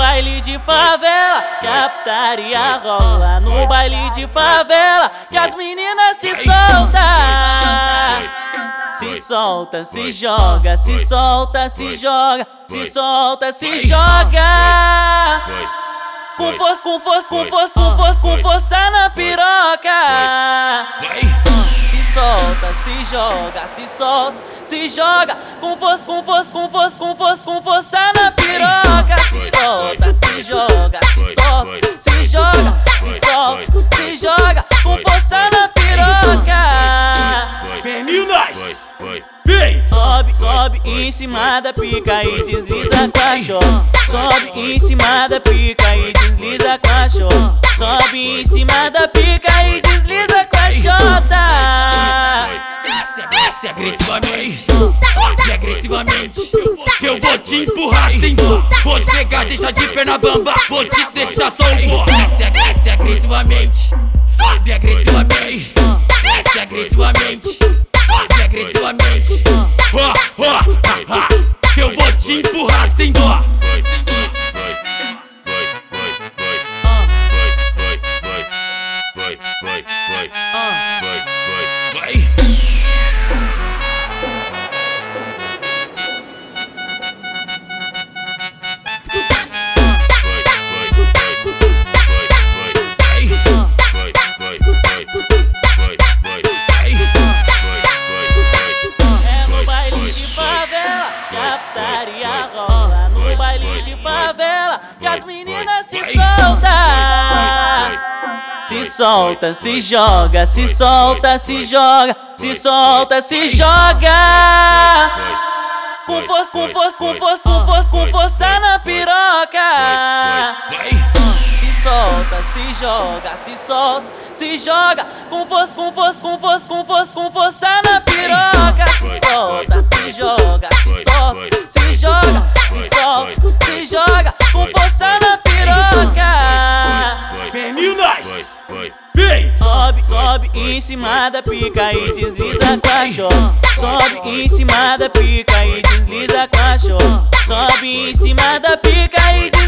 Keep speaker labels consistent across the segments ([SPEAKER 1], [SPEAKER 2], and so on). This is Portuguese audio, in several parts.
[SPEAKER 1] baile de favela, que a putaria rola. No baile de favela, que as meninas se soltam. Se solta, se joga, se solta, se joga, se solta, se joga. Com força, com força, com força, com força, com força na piroca. Se joga, se solta, se joga. Com força, com força, com força, com força, com força na piroca. Se solta, se joga, se solta, se joga, se solta, se joga. Com força na piroca.
[SPEAKER 2] Meninas!
[SPEAKER 3] Vem!
[SPEAKER 1] Sobe, sobe em cima da pica e desliza cachorro. Sobe em cima da pica e desliza cachorro. Sobe em cima da pica
[SPEAKER 2] agressivamente Sobe agressivamente Que eu vou te empurrar sem dó Vou te pegar, deixa de perna bamba Vou te deixar só o pó Desce, desce agressivamente Sobe agressivamente Desce agressivamente Sobe agressivamente Ó, ó, eu vou te empurrar sem dó Vai
[SPEAKER 1] putaria rola. No baile de favela que as meninas se soltam. Se solta, se joga, se solta, se joga, se solta, se joga. Com força, com força, com força, com força, com força na piroca. Se joga, se solta, se joga. Com força, com força, com força, com força, com força na piroca. Se solta, se joga, se solta, se joga, se solta, se joga. Com força na piroca.
[SPEAKER 2] Meninas!
[SPEAKER 3] Vem!
[SPEAKER 1] Sobe, sobe em cima da pica e desliza cachorro. Sobe em cima da pica e desliza cachorro. Sobe em cima da pica e desliza.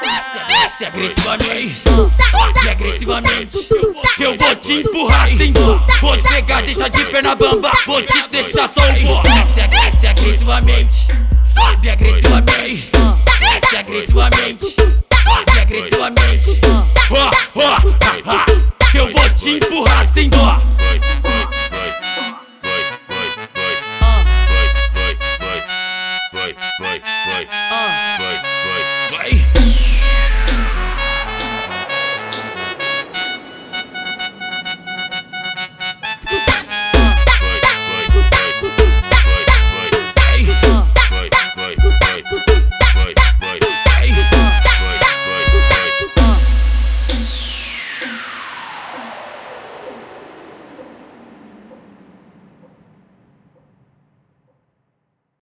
[SPEAKER 2] Desce, desce agressivamente Sobe agressivamente eu vou te empurrar sem dó Vou te pegar, deixa de perna bamba Vou te deixar só o pó Desce, desce agressivamente Sobe agressivamente Desce agressivamente Sobe agressivamente ó, ha, ha. Que eu vou te empurrar